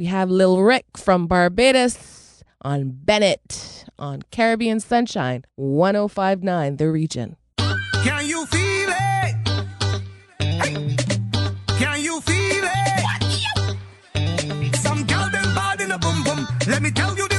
we have Lil Rick from Barbados on Bennett on Caribbean Sunshine 1059 The Region. Can you feel it? Hey. Can you feel it? Some gal them bad in a boom boom. Let me tell you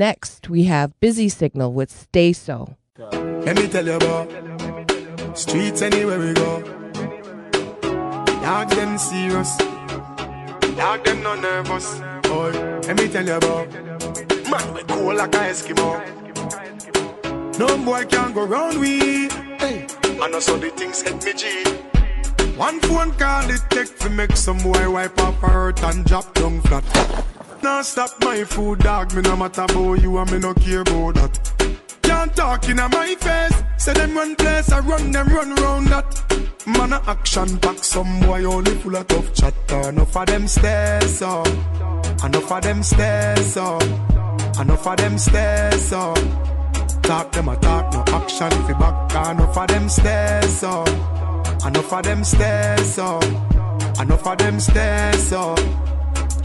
next, we have Busy Signal with Stay So. Let me tell you about streets anywhere we go. Dog them serious, dog them no nervous. Boy, let me tell you about man we cool like a Eskimo. No boy can go round we. Hey, I know so the things hit me G. One phone call it take to make some boy wipe up hurt and drop down flat. Now stop my food, dog. Me no matter about you and me no care about that. Can't talk in my face. Say them run place, I run them run round that. Man a action back, some boy only full of tough chatter. Enough of them stairs up, enough of them stairs up, enough of them stairs up. Talk them a talk, no action fi back. Enough of them stairs up, enough of them stairs up, enough of them stairs up.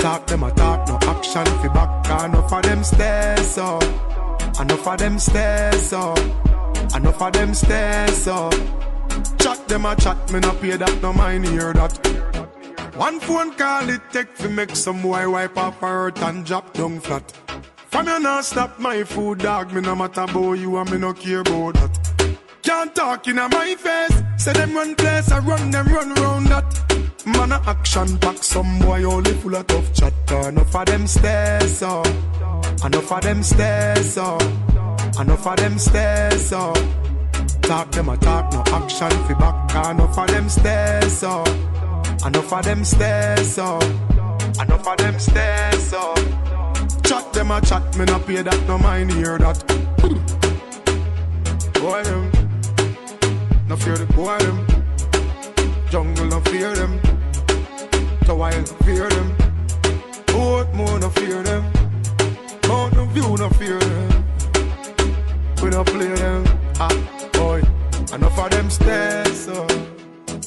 Talk them a talk, no action fi back. Enough of them stairs up, enough of them stairs up, enough of them stairs up. Chat them a chat, me no pay that, no mind hear that. One phone call it take fi make some boy wipe her hurt and drop down flat. From you not stop my food, dog. Me no matter about you and me no care about that. Can't talk in my face. Say them run place, I run them run round that. Action pack. Some boy only full of tough chatter. Enough of them stairs up. Enough of them stairs up. Enough of them stairs up. Talk them a talk, no action fi back. Enough of them stairs up. Enough of them stairs up. Enough of them stairs up. Chat them a chat, me no pay that, no mind hear that. Boy them, no fear the boy them. Jungle no fear them. Wild no fear them. Boat moon no fear them. Mountain view no fear them. We no play them. Ah, boy. Enough of them stairs, so.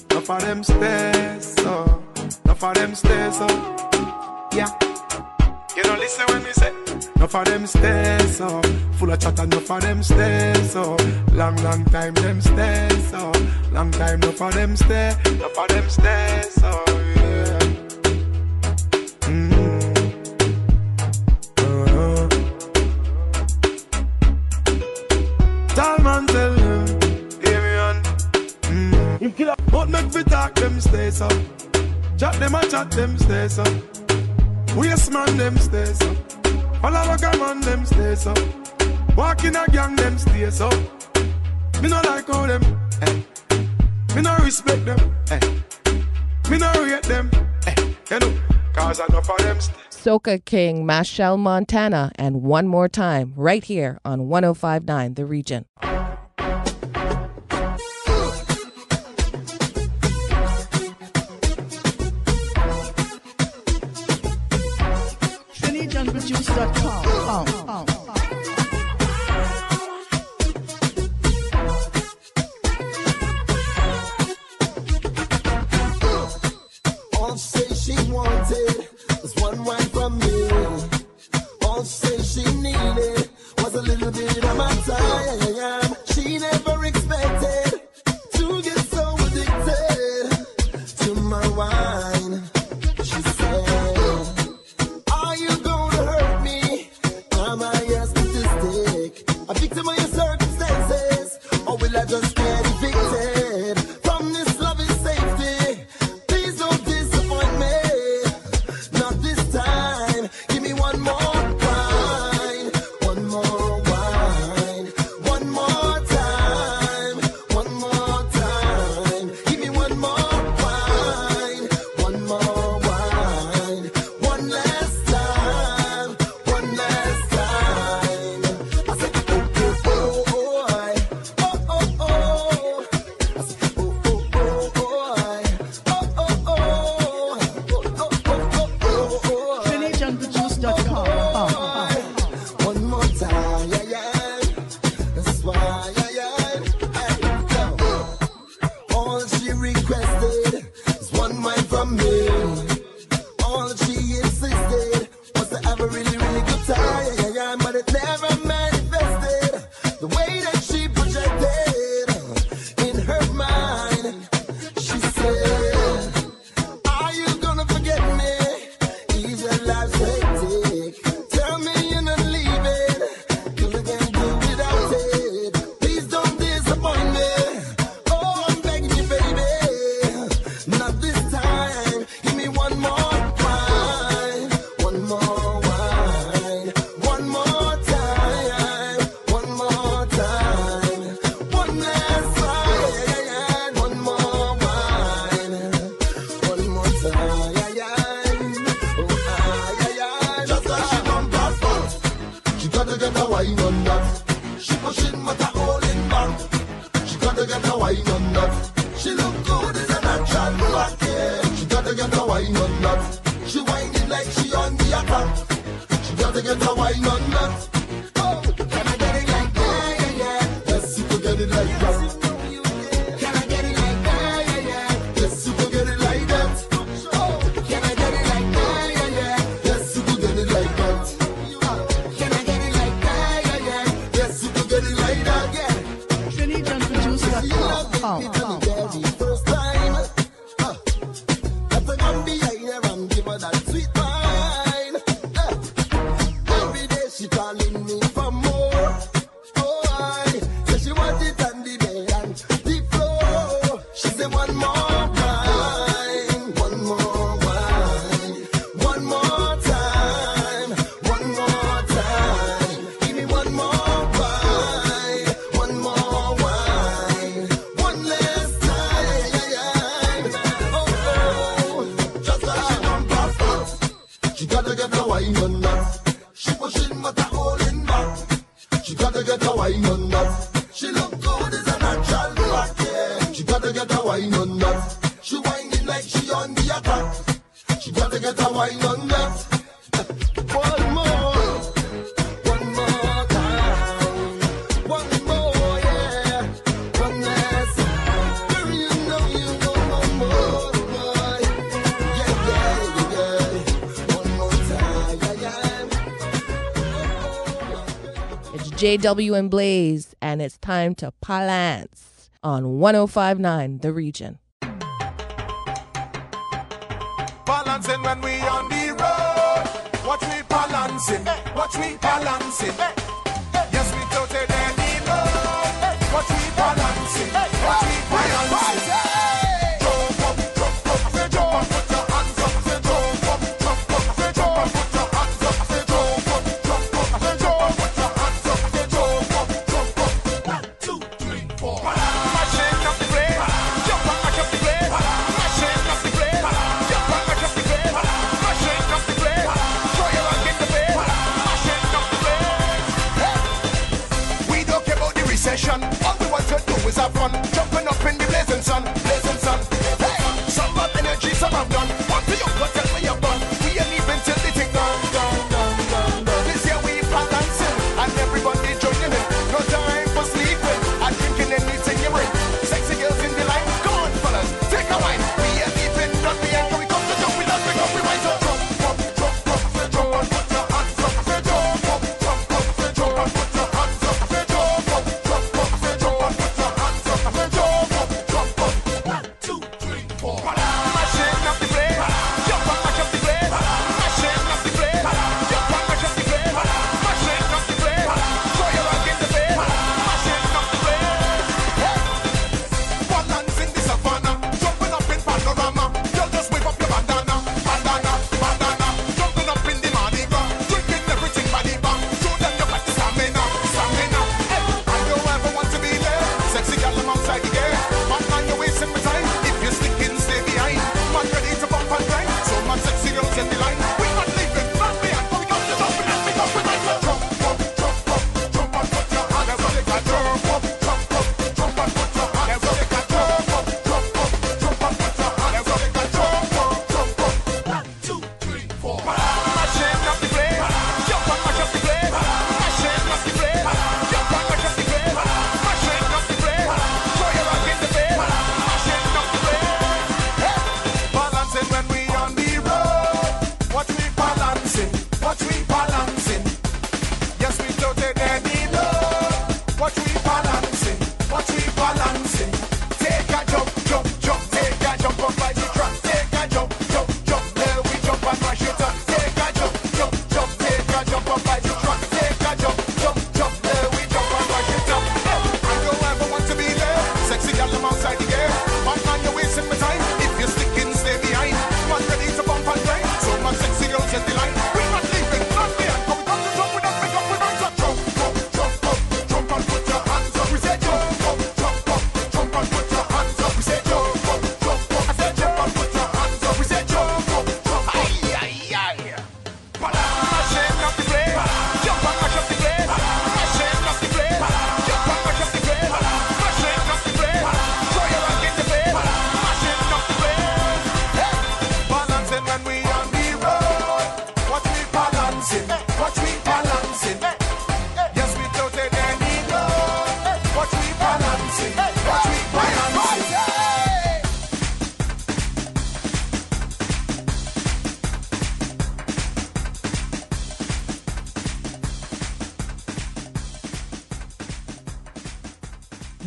Enough of them stairs, so. Enough of them stairs, so. Yeah. You don't listen when me say. Enough of them stairs, so. Full of chat, enough of them stairs, so. Long, long time them stairs, so. Long time, enough of them stairs. Enough of them stairs, so. Stairs up. Chat them and chat them stairs up. Waste man them stairs up. All a man them stairs up. Walk in a gang them stairs up. Me no like how them. Eh. Me no respect them. Eh. Me no rate them. Eh. You know, cause enough of them stairs. Soca King, Machel Montano, and one more time, right here on 1059 The Region. On attack. She gotta get get a wine on that. JW and Blaze, and it's time to Palance on 1059 The Region. Balancing when we on the road. Watch me balancing, watch me balancing.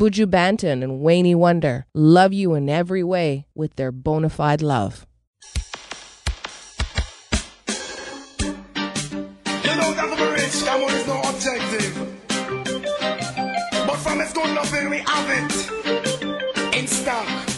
Buju Banton and Wayne Wonder love you in every way with their bona fide love. You know that rich, is no objective. But from good we have it in stock.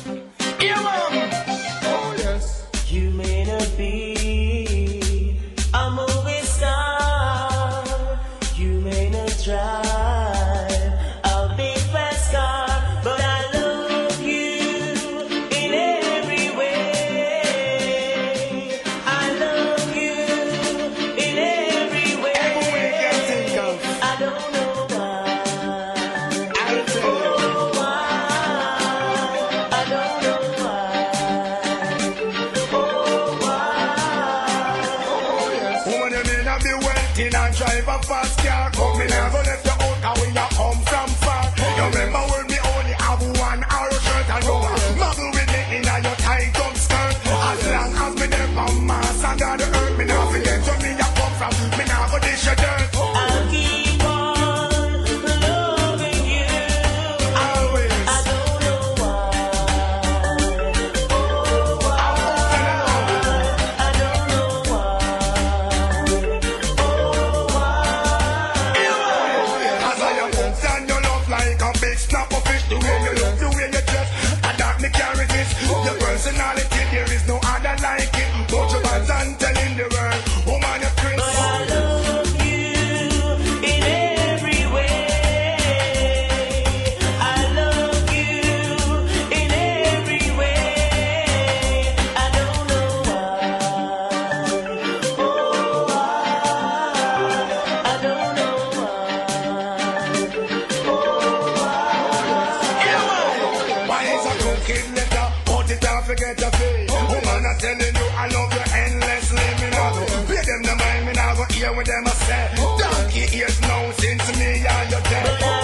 hear what them a say. Donkey ears now since me and you dead.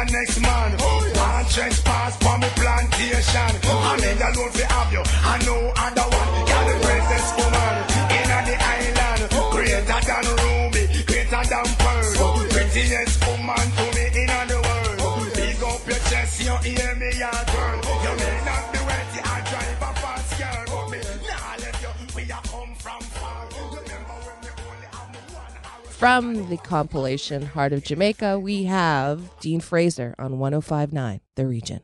a next man. Oh, yeah. And trench pass for me plantation. Oh, and yeah. me alone fi have you, I know other one. You're the greatest woman in the island. Greater than Ruby, greater than Pearl. Prettiest woman From the compilation Heart of Jamaica, we have Dean Fraser on 1059, The Region.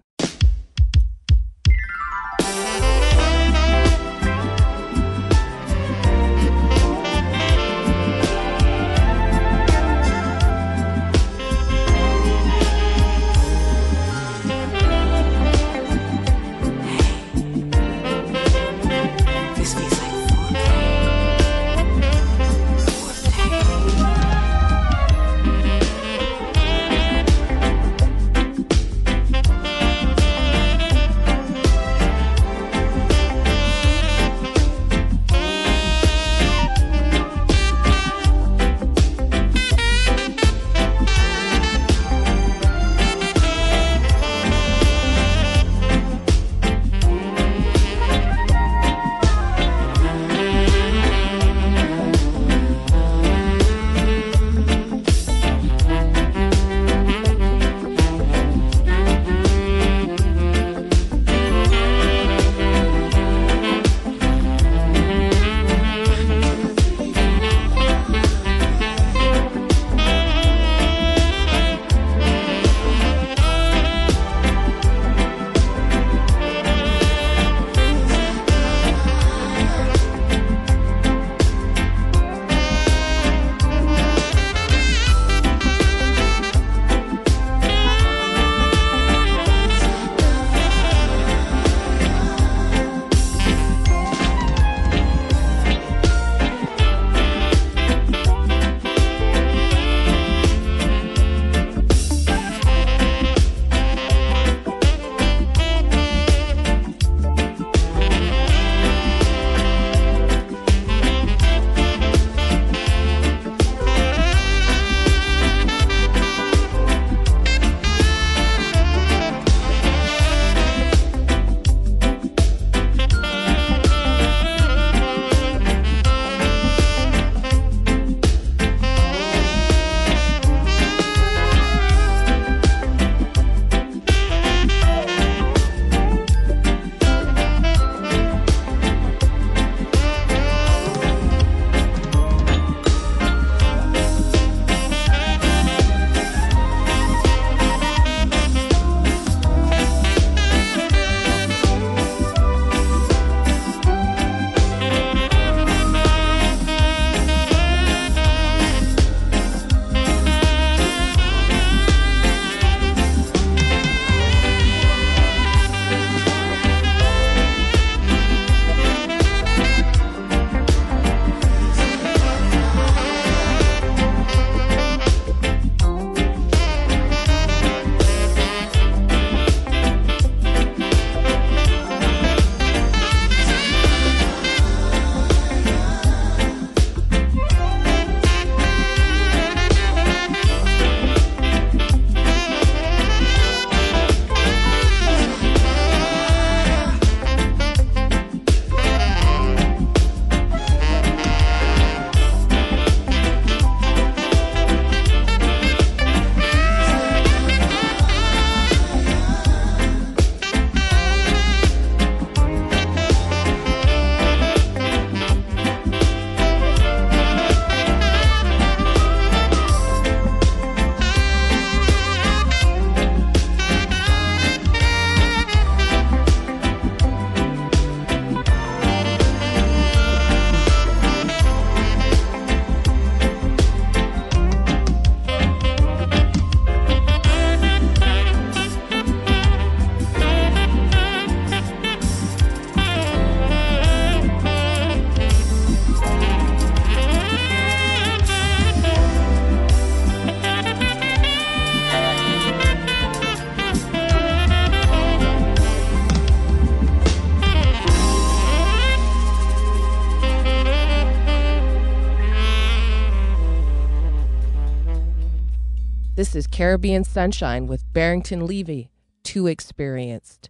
Caribbean Sunshine with Barrington Levy, Too Experienced.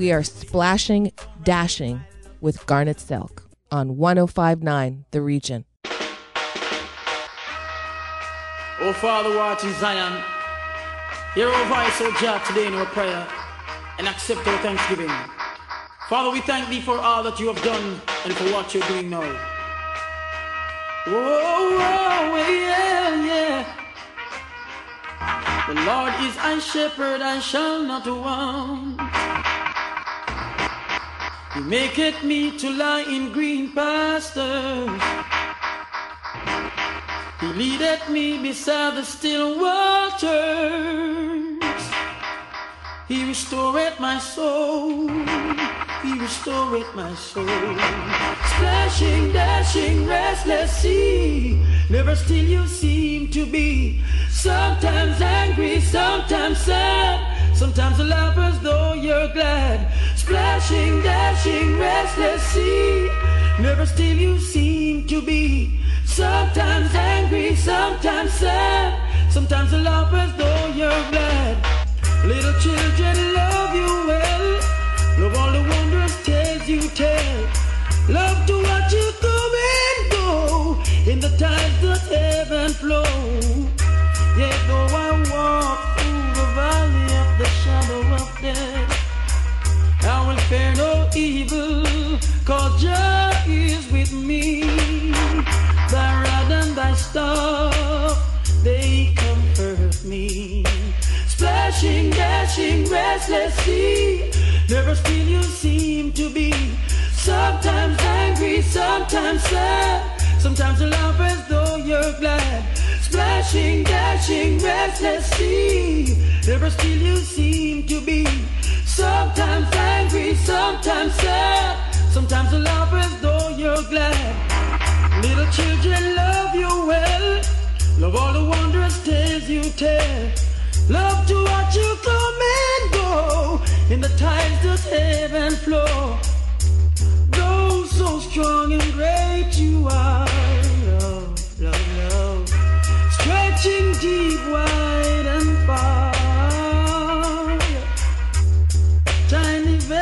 We are splashing, dashing with Garnet Silk on 1059 The Region. Oh, Father, watch in Zion. Hear our voice, O God, today in our prayer, and accept our thanksgiving. Father, we thank thee for all that you have done and for what you're doing now. Oh, oh, yeah, yeah. The Lord is my shepherd, I shall not want. He maketh me to lie in green pastures. He leadeth me beside the still waters. He restoreth my soul. He restoreth my soul. Splashing, dashing, restless sea. Never still you seem to be. Sometimes angry, sometimes sad. Sometimes a as though you're glad. Splashing, dashing, restless sea. Never still you seem to be. Sometimes angry, sometimes sad. Sometimes a as though you're glad. Little children love you well. Love all the wondrous tales you tell. Love to watch you come and go in the tides that ebb and flow. Evil, cause Jah is with me. Thy rod and thy staff, they comfort me. Splashing, dashing, restless sea. Never still you seem to be. Sometimes angry, sometimes sad. Sometimes laugh as though you're glad. Splashing, dashing, restless sea. Never still you seem to be. Sometimes angry, sometimes sad. Sometimes laugh as though you're glad. Little children love you well. Love all the wondrous tales you tell. Love to watch you come and go in the tides that ebb and flow. Though so strong and great you are, love, love, love, stretching deep, wide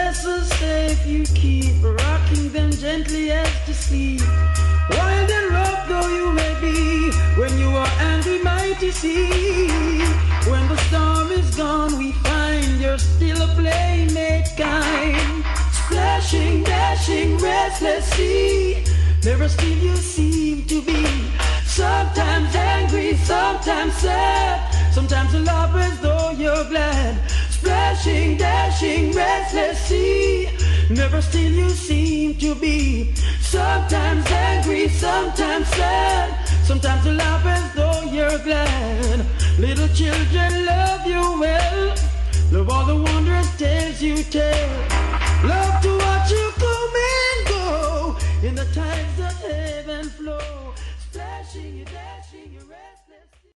Vessels safe you keep, rocking them gently as to sleep. Wild and rough though you may be, when you are angry, mighty sea. When the storm is gone, we find you're still a playmate kind. Splashing, dashing, restless sea. Never still you seem to be. Sometimes angry, sometimes sad. Sometimes you laugh as though you're glad. Rushing, dashing, restless sea. Never still you seem to be. Sometimes angry, sometimes sad. Sometimes you laugh as though you're glad. Little children love you well. Love all the wondrous tales you tell. Love to watch you come and go in the tides of heaven flow.